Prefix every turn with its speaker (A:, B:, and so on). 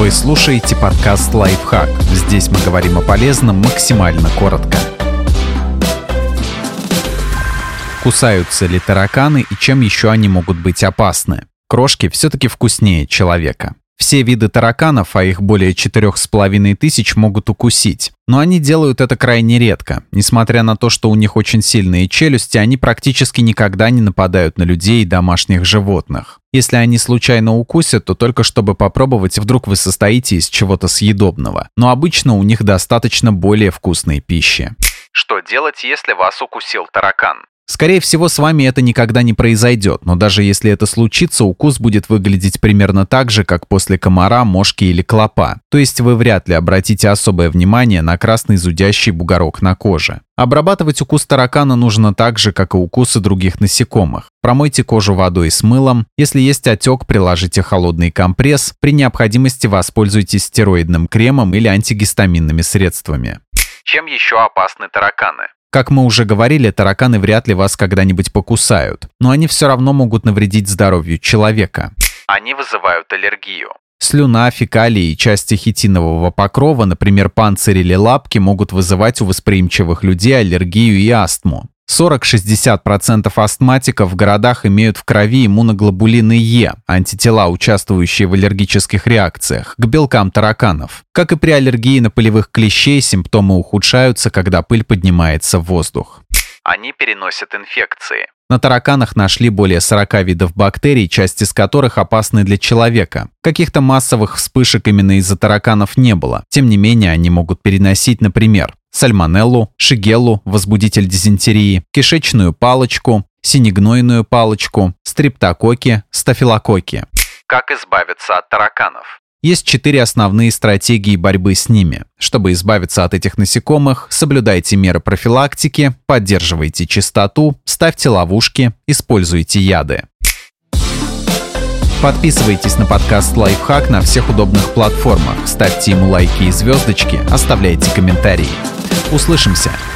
A: Вы слушаете подкаст «Лайфхак». Здесь мы говорим о полезном максимально коротко. Кусаются ли тараканы и чем еще они могут быть опасны? Крошки все-таки вкуснее человека. Все виды тараканов, а их более четырех с половиной тысяч, могут укусить. Но они делают это крайне редко. Несмотря на то, что у них очень сильные челюсти, они практически никогда не нападают на людей и домашних животных. Если они случайно укусят, то только чтобы попробовать, вдруг вы состоите из чего-то съедобного. Но обычно у них достаточно более вкусной пищи.
B: Что делать, если вас укусил таракан?
A: Скорее всего, с вами это никогда не произойдет, но даже если это случится, укус будет выглядеть примерно так же, как после комара, мошки или клопа. То есть вы вряд ли обратите особое внимание на красный зудящий бугорок на коже. Обрабатывать укус таракана нужно так же, как и укусы других насекомых. Промойте кожу водой с мылом. Если есть отек, приложите холодный компресс. При необходимости воспользуйтесь стероидным кремом или антигистаминными средствами.
B: Чем еще опасны тараканы?
A: Как мы уже говорили, тараканы вряд ли вас когда-нибудь покусают, но они все равно могут навредить здоровью человека.
B: Они вызывают аллергию.
A: Слюна, фекалии и части хитинового покрова, например, панцирь или лапки, могут вызывать у восприимчивых людей аллергию и астму. 40-60% астматиков в городах имеют в крови иммуноглобулины Е, антитела, участвующие в аллергических реакциях, к белкам тараканов. Как и при аллергии на полевых клещей, симптомы ухудшаются, когда пыль поднимается в воздух.
B: Они переносят инфекции.
A: На тараканах нашли более 40 видов бактерий, часть из которых опасны для человека. Каких-то массовых вспышек именно из-за тараканов не было. Тем не менее, они могут переносить, например, сальмонеллу, шигеллу, возбудитель дизентерии, кишечную палочку, синегнойную палочку, стриптококи, стафилококи.
B: Как избавиться от тараканов?
A: Есть четыре основные стратегии борьбы с ними. Чтобы избавиться от этих насекомых, соблюдайте меры профилактики, поддерживайте чистоту, ставьте ловушки, используйте яды. Подписывайтесь на подкаст «Лайфхак» на всех удобных платформах, ставьте ему лайки и звездочки, оставляйте комментарии. Услышимся!